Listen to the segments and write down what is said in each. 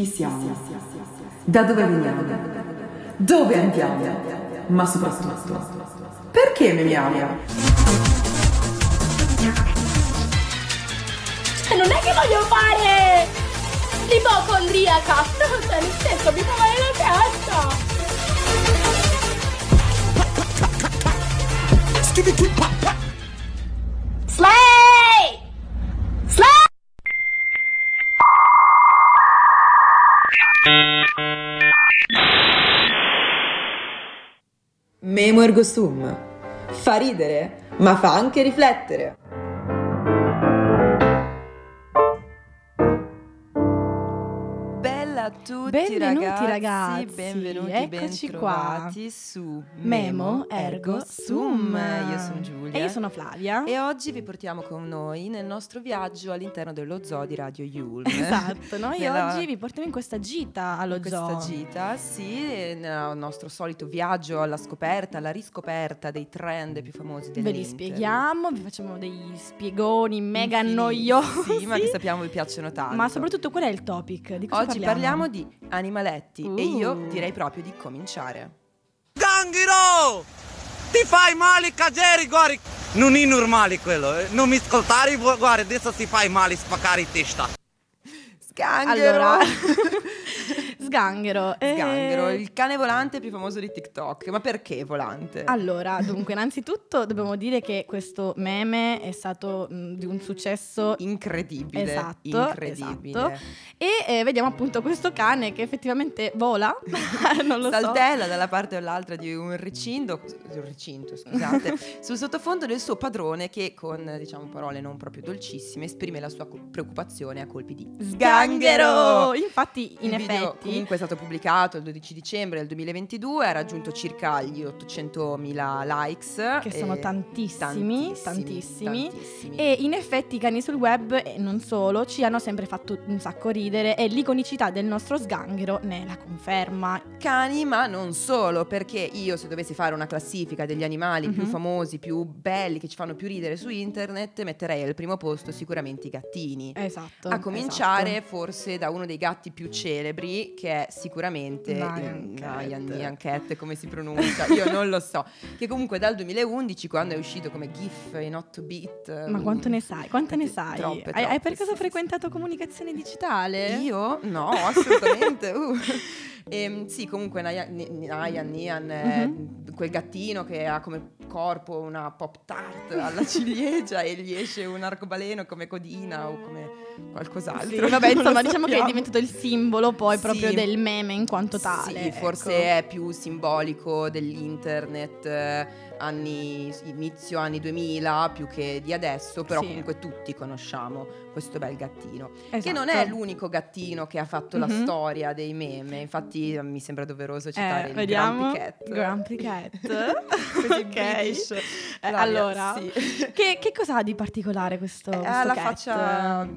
Chi siamo? Da dove veniamo? Dove andiamo? Ma soprattutto, perché memiamo? Non è che voglio fare l'ipocondriaca, cioè, nel senso, mi fa male la testa. Slay! Memo ergo sum. Fa ridere, ma fa anche riflettere. Tutti Benvenuti, ragazzi, ragazzi. benvenuti, Eccoci bentrovati su Memo Ergo Sum. Io sono Giulia. E io sono Flavia. E oggi vi portiamo con noi nel nostro viaggio all'interno dello zoo di Radio Yulm. Esatto, noi Nella- oggi vi portiamo in questa gita allo in questa zoo. gita, sì, nel nostro solito viaggio alla scoperta, alla riscoperta dei trend più famosi Ve dell'internet. li spieghiamo, vi facciamo degli spiegoni mega Infiniti, noiosi. Sì, ma che sappiamo vi piacciono tanto. Ma soprattutto qual è il topic? Di cosa Oggi parliamo di animaletti e io Uh. direi proprio di cominciare. Ganghero! Ti fai male, Cageri, guarda! Non è normale quello, eh. non mi ascoltare, gu- guarda, adesso ti fai male spaccare in testa. Sganghero! Allora, Sganghero. eh, Sganghero, il cane volante più famoso di TikTok. Ma perché volante? Allora, dunque, innanzitutto dobbiamo dire che questo meme è stato mh, di un successo Incredibile. Esatto, incredibile. esatto. e eh, vediamo appunto questo cane che effettivamente vola, non lo so. Saltella dalla parte o dall'altra di un recinto, un recinto, scusate, sul sottofondo del suo padrone che con, diciamo, parole non proprio dolcissime esprime la sua preoccupazione a colpi di Sganghero! Infatti, in video effetti, comunque è stato pubblicato il 12 dicembre del 2022, ha raggiunto circa gli 800.000 likes. Che sono e- tantissimi, tantissimi, tantissimi. tantissimi. e in effetti i cani sul web, e non solo, ci hanno sempre fatto un sacco ridere e l'iconicità del nostro sganghero ne è la conferma. cani, ma non solo, perché io se dovessi fare una classifica degli animali più Mhm. famosi, più belli, che ci fanno più ridere su internet, metterei al primo posto sicuramente i gattini. Esatto. A cominciare esatto. forse da uno dei gatti più celebri, che è sicuramente Nyan mm, Cat. Nyan Nyan Cat, come si pronuncia, io non lo so. Che comunque dal 2011, quando è uscito come GIF in 8 bit. Ma quanto ne sai? Quante ne Troppe, sai? troppe, hai, hai per troppe, caso sì, frequentato comunicazione digitale? Io? No, assolutamente. uh. Ehm, sì, comunque Nyan, Nyan è Mhm. quel gattino che ha come corpo una pop tart alla ciliegia e gli esce un arcobaleno come codina o come qualcos'altro. Sì, vabbè, insomma, diciamo che è diventato il simbolo poi Sì. proprio del meme in quanto tale. Sì, ecco. forse è più simbolico dell'internet anni, inizio anni 2000 più che di adesso, però Sì. comunque tutti conosciamo questo bel gattino. Che Esatto. non è l'unico gattino che ha fatto la Mhm. storia dei meme, infatti eh, mi sembra doveroso citare Eh, il vediamo. Grumpy Cat. Grumpy Cat. Ok. Eh, allora, sì. che, che cosa ha di particolare questo, Eh, questo ha la cat? faccia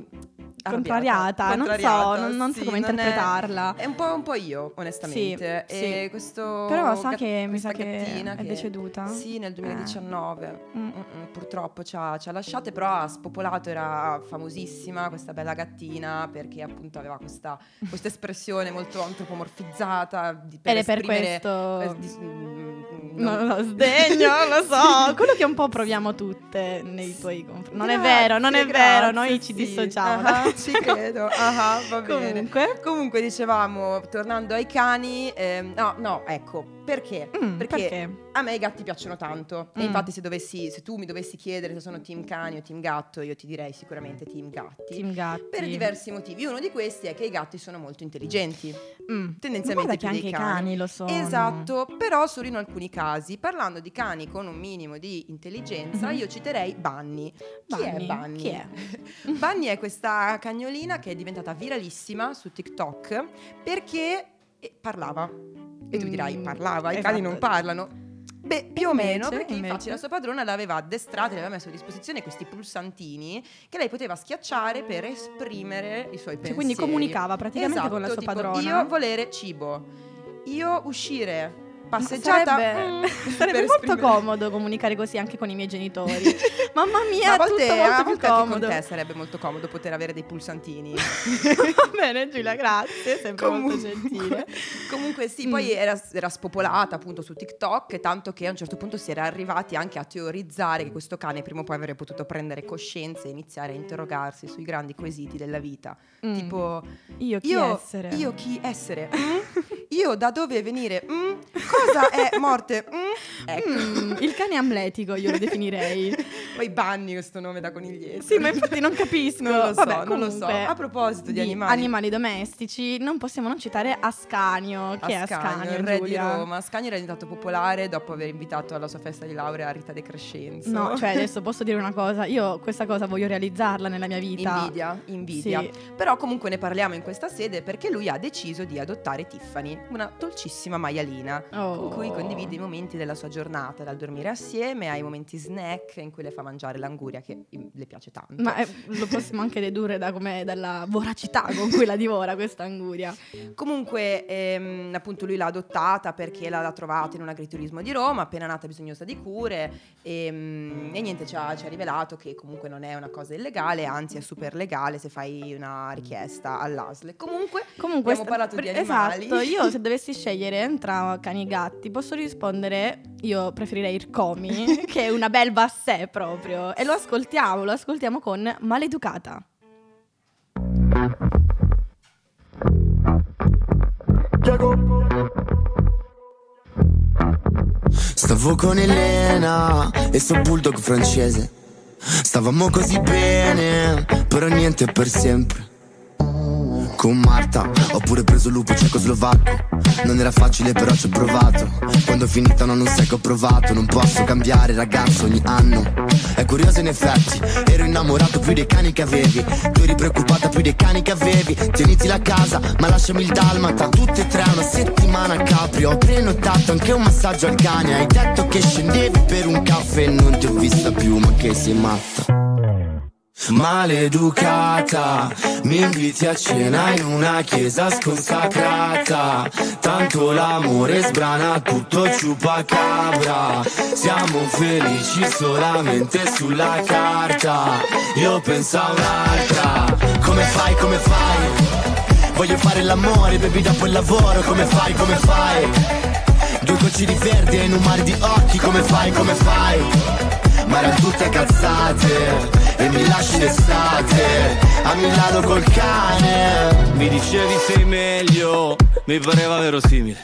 contrariata, non so, contrariata, non, non so sì, come non è- interpretarla. È un po', un po' io, onestamente. Sì, e sì. questo Però sa gat- che mi sa che è che- deceduta? Sì, nel 2019. Mm. Mm, mm, purtroppo ci ha, ci ha lasciate, però ha spopolato, era famosissima questa bella gattina perché appunto aveva questa, questa espressione molto antropomorfizzata di, per Ed è per questo... eh, di- Non non- lo sdegno, lo so, quello che un po' proviamo tutte nei tuoi confronti. Non è Grazie, vero, non è grazie, vero, noi ci sì. dissociamo. Ah, ci credo, ah, va bene. Comunque, Comunque dicevamo, tornando ai cani, ehm, no, no, ecco, perché? Mm, perché, perché? A me i gatti piacciono tanto e Mm. infatti se, dovessi, se tu mi dovessi chiedere se sono team cani o team gatto, io ti direi sicuramente team gatti. Team Gatti. Per diversi motivi. Uno di questi è che i gatti sono molto intelligenti. Mm. tendenzialmente che più anche dei i cani. cani lo sono. Esatto, però solo in alcuni casi. Parlando di cani con un minimo di intelligenza, Mhm. io citerei Bunny. Chi è Bunny? Bunny? Chi è? Bunny è questa cagnolina che è diventata viralissima su TikTok perché eh, parlava. E tu dirai, Mm, parlava? I esatto. cani non parlano. Beh, più o meno, perché invece? infatti la sua padrona l'aveva addestrata, le aveva messo a disposizione questi pulsantini che lei poteva schiacciare per esprimere i suoi pensieri. Cioè, quindi comunicava praticamente con la Esatto, sua tipo, padrona. Io volere cibo, io uscire, passeggiata Sarebbe, mm, sarebbe molto esprimere- comodo comunicare così anche con i miei genitori. Mamma mia, Ma a volte, tutto molto a volte anche con comodo. te sarebbe molto comodo poter avere dei pulsantini. Va bene, Giulia, grazie, sempre molto Comunque- gentile. Comunque sì, Mm. poi era, era spopolata appunto su TikTok, tanto che a un certo punto si era arrivati anche a teorizzare che questo cane prima o poi avrebbe potuto prendere coscienza e iniziare a interrogarsi sui grandi quesiti della vita. Mm. Tipo, Io chi io, essere? io chi essere? Mm? Io da dove venire? Mm? Cosa è morte? Mm? Ecco. Mm, il cane amletico io lo definirei. Poi banni questo nome da coniglietto. Sì, ma infatti non capisco. Non lo so, Vabbè, non lo so. A proposito di animali. domestici, non possiamo non citare Ascanio. Chi è Ascanio, Ascanio? il re Giulia? di Roma. Ascanio era diventato popolare dopo aver invitato alla sua festa di laurea Rita De Crescenzo. No, cioè adesso posso dire una cosa, io questa cosa voglio realizzarla nella mia vita. Invidia, invidia. Sì. Però comunque ne parliamo in questa sede perché lui ha deciso di adottare Tiffany, una dolcissima maialina, Oh. Con cui condivide i momenti della sua giornata, dal dormire assieme ai momenti snack in cui le fa mangiare l'anguria che mm, le piace tanto. Ma eh, lo possiamo anche dedurre da come, dalla voracità con cui la divora questa anguria. Comunque, ehm, appunto, lui l'ha adottata perché l'ha trovata in un agriturismo di Roma, appena nata bisognosa di cure. E, mm, e niente, ci ha, ci ha rivelato che comunque non è una cosa illegale, anzi è super legale se fai una richiesta all'ASL. Comunque, Comunque, abbiamo sta- parlato di animali. Esatto, io se dovessi scegliere tra cani e gatti, posso rispondere, io preferirei il Comi, che è una belva a sé proprio. E lo ascoltiamo, lo ascoltiamo con Maleducata. Stavo con Elena e sto bulldog francese. Stavamo così bene, però niente per sempre. Con Marta ho pure preso lupo cecoslovacco. Non era facile, però ci ho provato. Quando ho finito no, non sai che ho provato. Non posso cambiare ragazzo ogni anno. È curioso in effetti, ero innamorato più dei cani che avevi. Tu eri preoccupata più dei cani che avevi. Tieniti la casa, ma lasciami il dalmata. Tutte e tre una settimana a Capri. Ho prenotato anche un massaggio al cane. Hai detto che scendevi per un caffè non ti ho vista più, ma che sei matta. Maleducata, mi inviti a cena in una chiesa sconsacrata. Tanto l'amore sbrana tutto ciupacabra. Siamo felici solamente sulla carta. Io penso a un'altra. Come fai, come fai? Voglio fare l'amore, bevi dopo il lavoro. Come fai, come fai? Due gocce di verde in un mare di occhi. Come fai, come fai? Ma erano tutte cazzate E mi lasci l'estate A Milano col cane Mi dicevi sei meglio, mi pareva verosimile.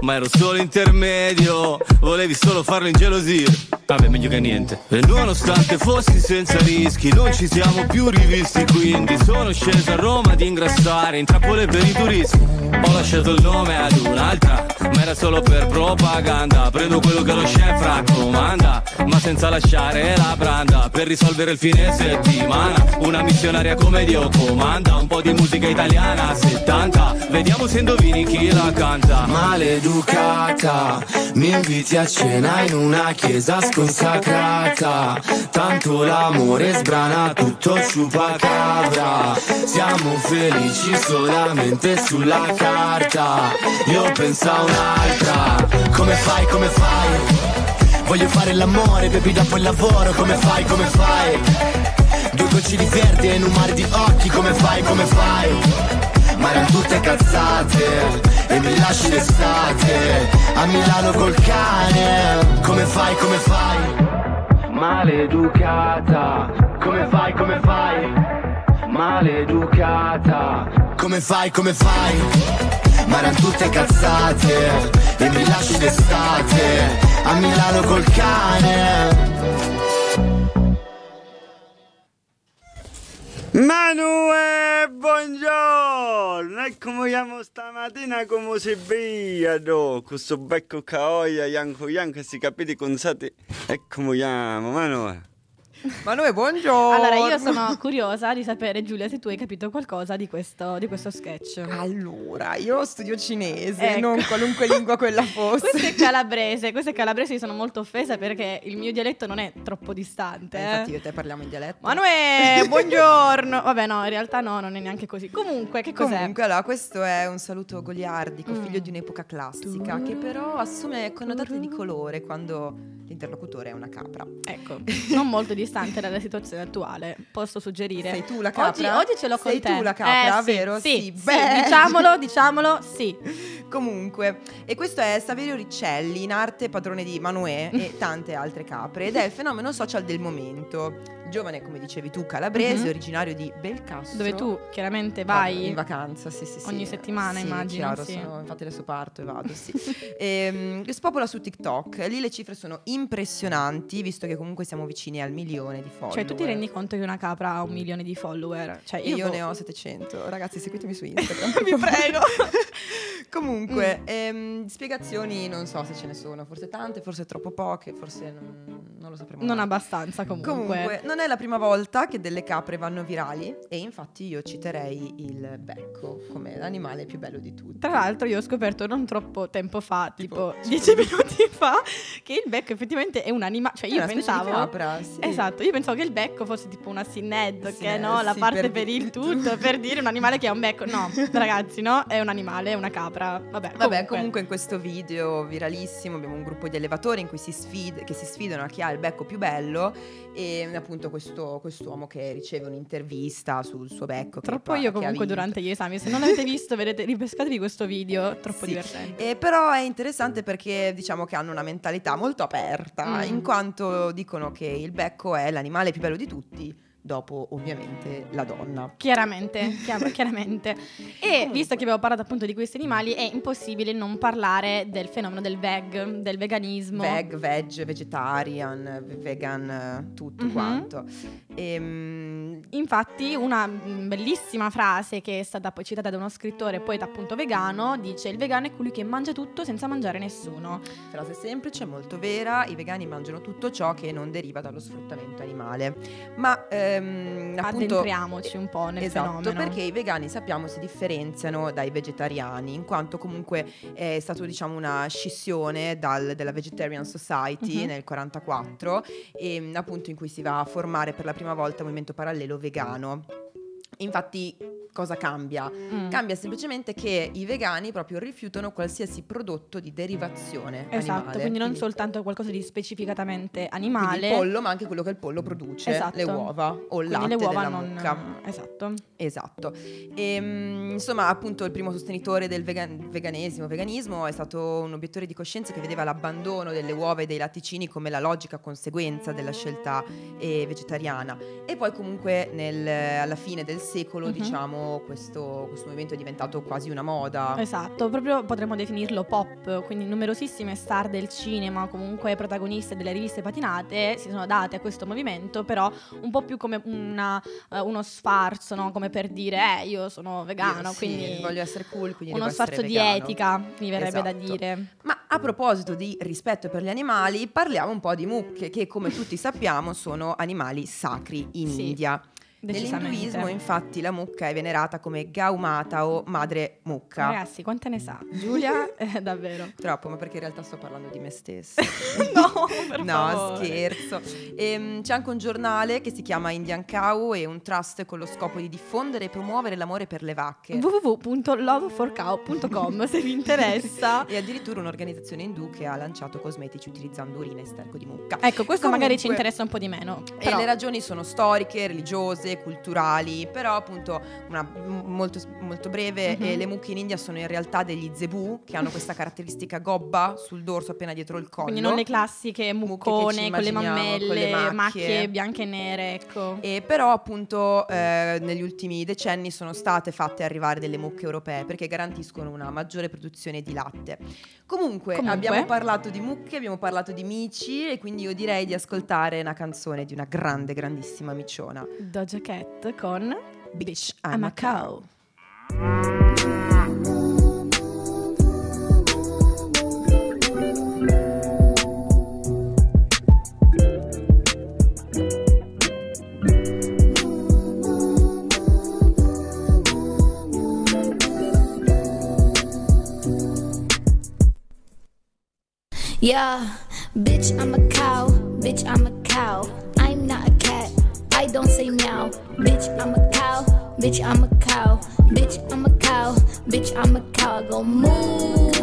Ma ero solo intermedio, volevi solo farlo ingelosire. Vabbè, meglio che niente. E nonostante fossi senza rischi, non ci siamo più rivisti. Quindi sono sceso a Roma ad ingrassare in trappole per i turisti. Ho lasciato il nome ad un'altra, ma era solo per propaganda. Prendo quello che lo chef raccomanda, ma senza lasciare la branda. Per risolvere il fine settimana, una missionaria come Dio comanda. Un po' di musica italiana, 70. Vediamo se indovini chi la canta. Maleducata Mi inviti a cena in una chiesa sconsacrata. Tanto l'amore sbrana tutto ciupacabra Siamo felici solamente sulla carta. Io penso a un'altra. Come fai, come fai? Voglio fare l'amore, bevi dopo il lavoro. Come fai, come fai? Due gocce di verde in un mare di occhi. Come fai, come fai? Ma erano tutte cazzate E mi lasci l'estate A Milano col cane Come fai, come fai? Maleducata Come fai, come fai? Maleducata Come fai, come fai? Ma erano tutte cazzate E mi lasci l'estate A Milano col cane Manuel, buongiorno! Eccomi chiamo stamattina come si vedo, questo becco caoia, bianco bianco, si capiti consati. Eccomi chiamo, Manuel. Manuel, buongiorno. Allora, io sono curiosa di sapere, Giulia, se tu hai capito qualcosa di questo, di questo sketch. Allora, io studio cinese, Ecco. non qualunque lingua quella fosse. Questo è calabrese, questo è calabrese, io sono molto offesa perché il mio dialetto non è troppo distante. Eh, eh. Infatti io e te parliamo in dialetto. Manuel, buongiorno. Vabbè, no, in realtà no, non è neanche così. Comunque, che cos'è? Comunque, allora, questo è un saluto goliardico, Mm. figlio di un'epoca classica, che però assume connotati di colore quando l'interlocutore è una capra. Ecco, non molto distante dalla situazione attuale. Posso suggerire? Sei tu la Oggi, capra? oggi ce l'ho con Sei te. tu la capra, Eh, sì, vero? Sì, Sì, sì, beh. diciamolo, diciamolo, sì. Comunque, e questo è Saverio Riccelli, in arte padrone di Manuè e tante altre capre, ed è il fenomeno social del momento. Giovane, come dicevi tu, calabrese, Mhm. originario di Belcastro. Dove tu chiaramente vai in vacanza, sì, sì, sì. ogni settimana, Sì, immagino, chiaro, sì. sono- infatti adesso parto e vado, sì. Ehm, spopola su TikTok, lì le cifre sono impressionanti, visto che comunque siamo vicini al milione di follower. Cioè, tu ti rendi conto che una capra ha un milione di follower? Cioè, E io, io boh. ne ho 700. Ragazzi, seguitemi su Instagram. Vi prego. Comunque, ehm, spiegazioni non so se ce ne sono, forse tante, forse troppo poche, forse non, non lo sapremo. Non mai. abbastanza comunque. Comunque, non è la prima volta che delle capre vanno virali e infatti io citerei il becco come l'animale più bello di tutti. Tra l'altro io ho scoperto non troppo tempo fa, tipo Tipo, 10 minuti fa, che il becco effettivamente è un animale. Cioè io pensavo... capra, sì. Esatto, io pensavo che il becco fosse tipo una sined, Sì, che no, la sì, parte per per, il tutto, per dire un animale che ha un becco. No, ragazzi, no, è un animale, è una capra. Vabbè, Vabbè, comunque. in questo video viralissimo abbiamo un gruppo di allevatori in cui si sfid- che si sfidano a chi ha il becco più bello e appunto questo quest'uomo che riceve un'intervista sul suo becco. che Troppo poi- io che comunque durante gli esami, se non l'avete visto, vedete, ripescatevi questo video, troppo Sì. divertente. Eh, però è interessante perché diciamo che hanno una mentalità molto aperta, Mm. in quanto dicono che il becco è l'animale più bello di tutti, dopo ovviamente la donna. Chiaramente, chiaramente. E Comunque. visto che abbiamo parlato appunto di questi animali, è impossibile non parlare del fenomeno del veg, del veganismo. Veg, veg, vegetarian, vegan, eh, tutto Mhm. quanto. Ehm, Infatti, una mm, bellissima frase che è stata poi citata da uno scrittore, poeta appunto vegano, dice: Il vegano è colui che mangia tutto senza mangiare nessuno. frase semplice, molto vera, i vegani mangiano tutto ciò che non deriva dallo sfruttamento animale. Ma ehm, appunto... Addentriamoci un po' nel esatto, fenomeno. perché i vegani sappiamo si differenziano dai vegetariani, in quanto comunque è stata diciamo una scissione dal- della Vegetarian Society Mhm. nel 44 e appunto in cui si va a formare per la prima volta un movimento parallelo vegano. Infatti cosa cambia? Mm. Cambia semplicemente che i vegani proprio rifiutano qualsiasi prodotto di derivazione Esatto, animale. quindi non soltanto qualcosa di specificatamente animale. Quindi il pollo, ma anche quello che il pollo produce, Esatto. le uova o il quindi latte le uova della non mucca. Esatto. Esatto. Ehm, insomma, appunto, il primo sostenitore del vegan- veganesimo, veganismo è stato un obiettore di coscienza che vedeva l'abbandono delle uova e dei latticini come la logica conseguenza della scelta eh, vegetariana. E poi, comunque, nel- alla fine del secolo, Mhm. diciamo, questo, questo movimento è diventato quasi una moda. Esatto, proprio potremmo definirlo pop, quindi numerosissime star del cinema, comunque protagoniste delle riviste patinate, si sono date a questo movimento, però un po' più come una, eh, uno sfarzo, no? come per dire, eh, io sono vegano, Io sì, quindi voglio essere cool, quindi uno sfarzo di vegano. etica, mi verrebbe da Esatto. dire. Ma a proposito di rispetto per gli animali, parliamo un po' di mucche, che come tutti sappiamo sono animali sacri in Sì, India. Nell'induismo, infatti, la mucca è venerata come Gaumata o madre mucca. Ragazzi, quante ne sa? Giulia, eh, davvero. Troppo, ma perché in realtà sto parlando di me stessa. no, per no, favore. scherzo. Ehm, c'è anche un giornale che si chiama Indian Cow e un trust con lo scopo di diffondere e promuovere l'amore per le vacche. www.loveforcow.com se vi interessa. E addirittura un'organizzazione indù che ha lanciato cosmetici utilizzando urina e sterco di mucca. Ecco, questo magari ci Comunque- interessa un po' di meno. E Però, le ragioni sono storiche, religiose, culturali, però appunto una molto, molto breve, Mhm. eh, le mucche in India sono in realtà degli zebu che hanno questa caratteristica gobba sul dorso appena dietro il collo. quindi non le classiche muccone con le mammelle, con le macchie. macchie bianche e nere, ecco. E però appunto eh, negli ultimi decenni sono state fatte arrivare delle mucche europee perché garantiscono una maggiore produzione di latte. Comunque, Comunque. abbiamo parlato di mucche, abbiamo parlato di mici e quindi io direi di ascoltare una canzone di una grande, grandissima miciona. Doja Cat con Bitch a Yeah, bitch, I'm a cow, bitch, I'm a cow. Don't say meow. Bitch, I'm a cow. Bitch, I'm a cow. Bitch, I'm a cow. Bitch, I'm a cow. Go moo.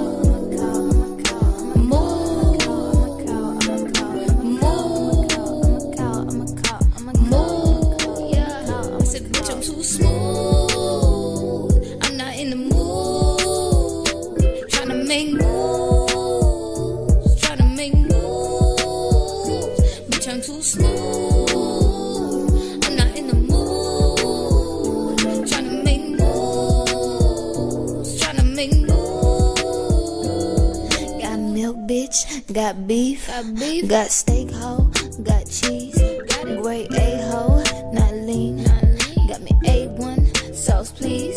Got beef. Got beef. Got steak, hoe. Got cheese. Got it. Great A hoe. Not lean. Not lean. Got me A1. Sauce, please.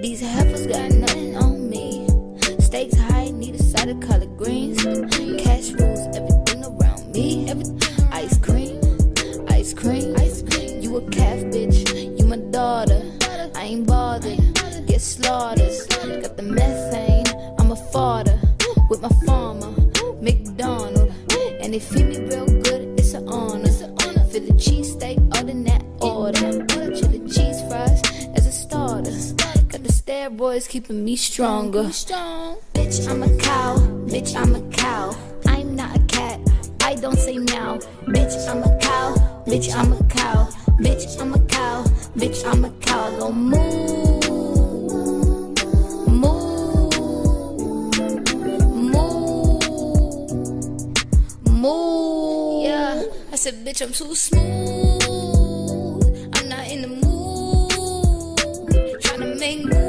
These heifers got nothing on me. Steaks high, need a side of collard greens. Cash rules everything around me. Everything. Ice cream, ice cream, ice cream. You a calf, bitch. You my daughter. I ain't bothered. Get slaughtered. Got the methane. They feed me real good. It's an honor. It's an honor. For the cheesesteak, other than that order. Put a chili cheese fries as a starter. Got the steroids keeping me stronger. Strong. Bitch, I'm a cow. Bitch, I'm a cow. I'm not a cat. I don't say now. Bitch, I'm a cow. Bitch, I'm a cow. Bitch, I'm a cow. Bitch, I'm a cow. Don't go I said, bitch, I'm too smooth. I'm not in the mood. Tryna make moves.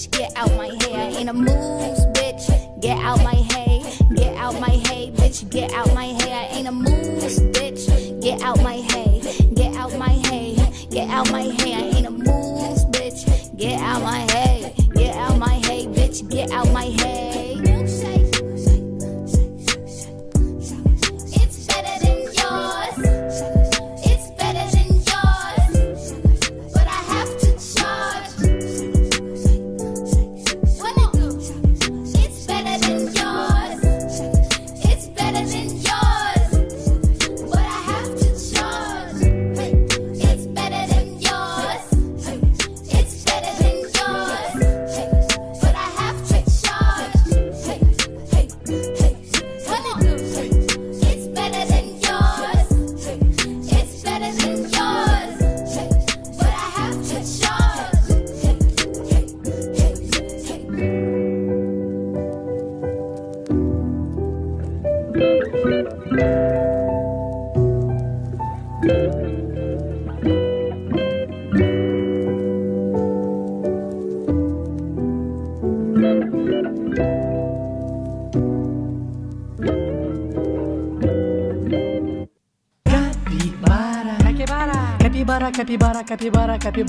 Bitch. Get out my hay. I ain't a moose, bitch. Get out my hay. Get out my hay, bitch. Get out my hay. I ain't a moose, bitch. Get out my hay. Get out my hay. Get out my hay. I ain't a moose, bitch. Get out my hay. Get out my hay, bitch. Get out my hay.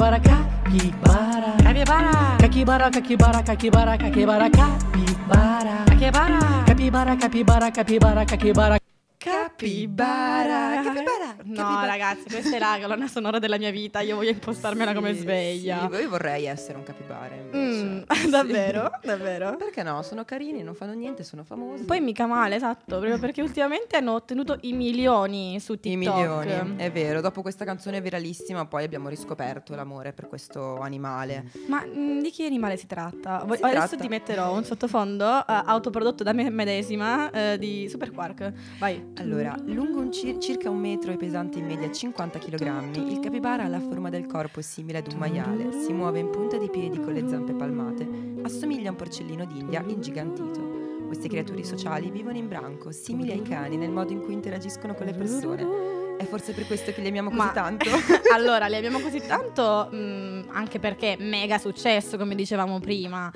capibara, capibara. Capibara. Capibara, capibara, capibara, capibara, capibara. Capibara. Capibara, capibara, capibara, capibara. Capibara. Capibara. Capibara. No, capibara. ragazzi, questa è la colonna sonora della mia vita. Io voglio impostarmela come Sì, sveglia. sì, io vorrei essere un capibara invece. Mm, Sì. davvero? Davvero? Perché no? Sono carini, non fanno niente, sono famosi. Poi mica male, esatto, proprio perché ultimamente hanno ottenuto i milioni su I TikTok. milioni, è vero. Dopo questa canzone viralissima, poi abbiamo riscoperto l'amore per questo animale. Ma mm, di che animale si tratta? Si Adesso tratta- ti metterò un sottofondo eh, autoprodotto da me medesima eh, di Super Quark. Vai. Allora, lungo un cir- circa un metro e pesante in media 50 kg, il capibara ha la forma del corpo simile ad un maiale, si muove in punta di piedi con le zampe palmate, assomiglia a un porcellino d'India ingigantito. Queste creature sociali vivono in branco, simili ai cani nel modo in cui interagiscono con le persone. È forse per questo che li amiamo così Ma- tanto? allora, li abbiamo così tanto mm, anche perché mega successo, come dicevamo prima.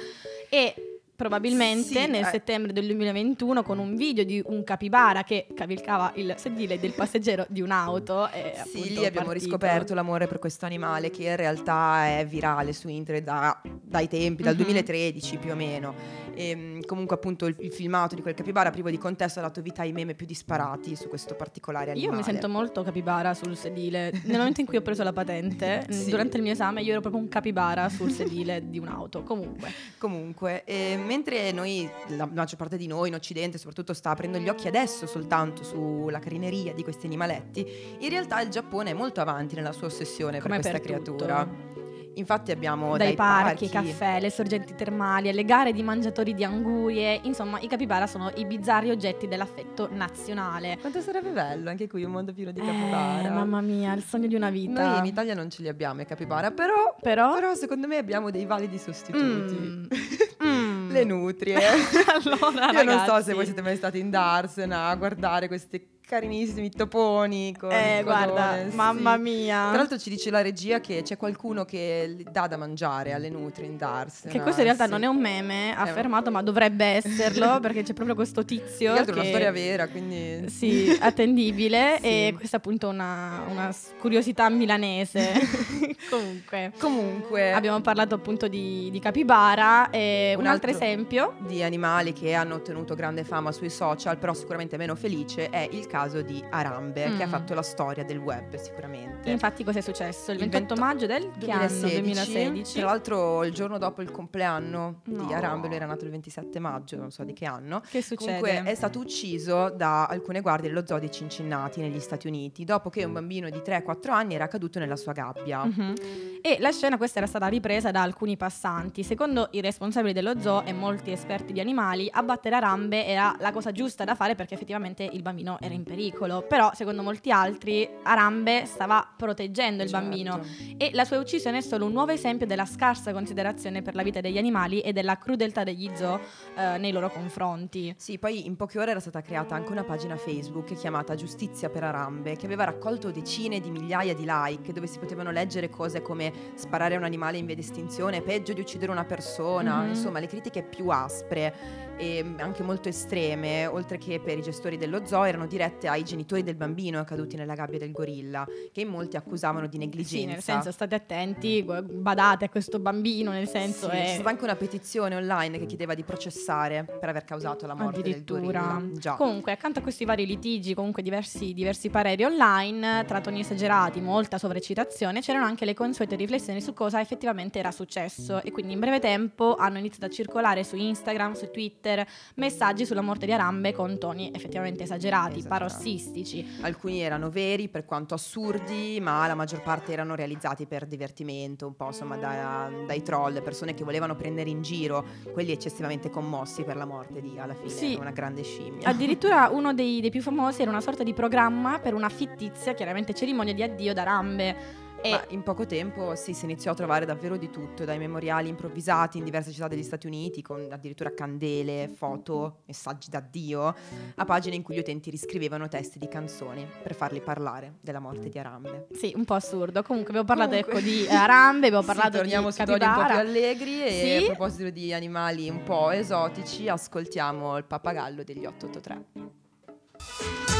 E probabilmente Sì, nel eh. settembre del 2021 con un video di un capibara che cavilcava il sedile del passeggero di un'auto e Sì, lì abbiamo partito. riscoperto l'amore per questo animale che in realtà è virale su internet da- dai tempi, dal Mhm. 2013 più o meno. E, comunque appunto il, il filmato di quel capibara privo di contesto ha dato vita ai meme più disparati su questo particolare animale. Io mi sento molto capibara sul sedile. Nel momento in cui ho preso la patente, Sì. durante il mio esame, io ero proprio un capibara sul sedile di un'auto. Comunque, Comunque, eh, mentre noi, la maggior parte di noi in Occidente soprattutto sta aprendo gli occhi adesso soltanto sulla carineria di questi animaletti, in realtà il Giappone è molto avanti nella sua ossessione Come per questa per tutto. creatura. Infatti abbiamo dai, dai, parchi, ai caffè, le sorgenti termali, alle gare di mangiatori di angurie, insomma, i capibara sono i bizzarri oggetti dell'affetto nazionale. Quanto sarebbe bello anche qui un mondo pieno di Eh, capibara. mamma mia, il sogno di una vita. Noi in Italia non ce li abbiamo i capibara, però, Però? però secondo me abbiamo dei validi sostituti. Mm. Mm. Le nutrie. allora, Io non so ragazzi. se voi siete mai stati in Darsena a guardare questi carinissimi toponi con Eh, guarda, sì. mamma mia. Tra l'altro ci dice la regia che c'è qualcuno che dà da mangiare alle nutrie in Darsena. Che questo in realtà sì. non è un meme affermato, ma dovrebbe esserlo perché c'è proprio questo tizio. che altro è una storia vera, quindi... Sì, attendibile. Sì. E questa è appunto una, una curiosità milanese. Comunque. Comunque... Abbiamo parlato appunto di, di capibara e un, Un altro, altro- esempio. di animali che hanno ottenuto grande fama sui social, però sicuramente meno felice, è il caso di Arambe, che ha Mm. fatto la storia del web sicuramente. Infatti cosa è successo? Il Il 28 vento- maggio del che anno? 2016, 2016. Tra l'altro il giorno dopo il compleanno No. di Arambe, lui era nato il 27 maggio, non so di che anno. Che succede? Comunque è stato ucciso da alcune guardie dello zoo di Cincinnati negli Stati Uniti, dopo che un bambino di 3-4 anni era caduto nella sua gabbia. Mhm. E la scena questa era stata ripresa da alcuni passanti. Secondo i responsabili dello zoo e molti esperti di animali, abbattere Arambe era la cosa giusta da fare perché effettivamente il bambino era in pericolo. Però, secondo molti altri, Arambe stava proteggendo il Certo. bambino. E la sua uccisione è solo un nuovo esempio della scarsa considerazione per la vita degli animali e della crudeltà degli zoo eh, nei loro confronti. Sì, poi in poche ore era stata creata anche una pagina Facebook chiamata Giustizia per Arambe, che aveva raccolto decine di migliaia di like, dove si potevano leggere cose come sparare a un animale in via di estinzione, peggio di uccidere una persona, Mhm. insomma le critiche più aspre e anche molto estreme, oltre che per i gestori dello zoo, erano dirette ai genitori del bambino caduti nella gabbia del gorilla, che in molti accusavano di negligenza. Sì, nel senso state attenti, badate a questo bambino, nel senso Sì, è... C'è stata anche una petizione online che chiedeva di processare per aver causato la morte del gorilla. Già. Comunque, accanto a questi vari litigi, comunque diversi, diversi pareri online, tra toni esagerati, molta sovraccitazione, c'erano anche le consuete riflessioni su cosa effettivamente era successo. E quindi in breve tempo hanno iniziato a circolare su Instagram, su Twitter, messaggi sulla morte di Arambe con toni effettivamente esagerati, Esagerati. Parossistici. Alcuni erano veri per quanto assurdi, ma la maggior parte erano realizzati per divertimento, un po' insomma da- dai troll, persone che volevano prendere in giro quelli eccessivamente commossi per la morte di alla fine Sì. una grande scimmia. Addirittura uno dei, dei più famosi era una sorta di programma per una fittizia, chiaramente cerimonia di addio d'Arambe. E Ma in poco tempo sì, si iniziò a trovare davvero di tutto, dai memoriali improvvisati in diverse città degli Stati Uniti, con addirittura candele, foto, messaggi d'addio, a pagine in cui gli utenti riscrivevano testi di canzoni per farli parlare della morte di Arambe. Sì, un po' assurdo. Comunque abbiamo parlato Comunque. ecco, di Arambe, abbiamo Sì, parlato torniamo di su toni un po' più allegri e Sì. a proposito di animali un po' esotici, ascoltiamo il pappagallo degli 883.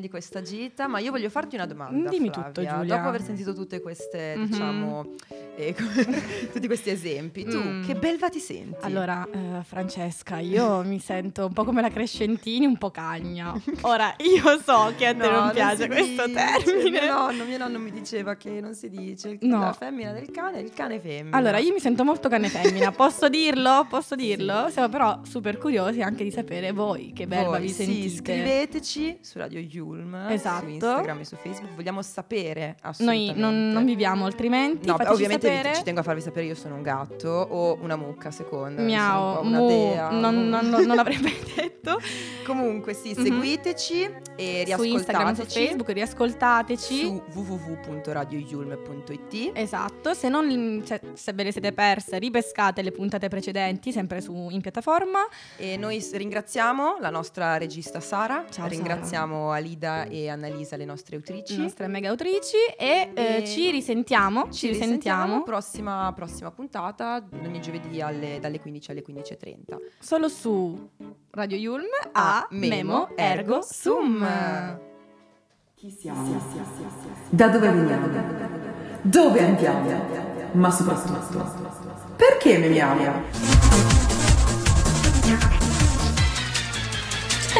Di questa gita, ma io voglio farti una domanda. Dimmi Flavia. tutto, Giulia. Dopo aver sentito tutte queste, Mhm. diciamo, eh, tutti questi esempi, tu Mm. che belva ti senti? Allora, eh, Francesca, io mi sento un po' come la Crescentini, un po' cagna. Ora, io so che a te No, non piace si questo dice. termine. Mio nonno, mio nonno mi diceva che non si dice No. la femmina del cane il cane femmina. Allora, io mi sento molto cane femmina, posso dirlo? Posso dirlo? Siamo però super curiosi anche di sapere voi che verba Voi, vi sì, sentite. scriveteci su Radio Yulm, Esatto. su Instagram e su Facebook, vogliamo sapere Noi assolutamente. non, non viviamo altrimenti, No, ovviamente vi- sapere. ci tengo a farvi sapere io sono un gatto o una mucca a seconda. Miau, una mu, dea. non, non, non, l'avrei mai detto. Comunque sì, Mhm. seguiteci e Su Instagram, su riascoltateci Facebook, riascoltateci. su www.radioyulm.it Esatto, se, non, cioè, se ve le siete perse, ripescate le puntate precedenti sempre su, in piattaforma. e noi ringraziamo la nostra regista Sara, Ciao, ringraziamo Alida e Annalisa le nostre Le autrici. nostre mega autrici e, eh, E- ci risentiamo. Ci, risentiamo prossima, prossima puntata ogni giovedì alle- dalle 15 alle 15.30 solo su Radio Yulm a Memo Ergo Sum. Chi siamo? Da dove veniamo? Dove andiamo? Ma soprattutto, perché memiamo?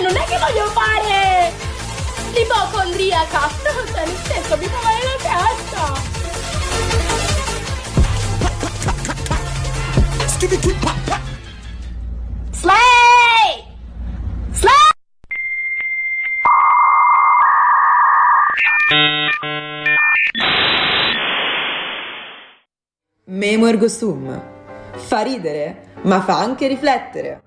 Non è che voglio fare l'ipocondriaca. Cioè, nel senso, mi fa male la testa. Slay! Slay! Memo ergo sum. Fa ridere, ma fa anche riflettere.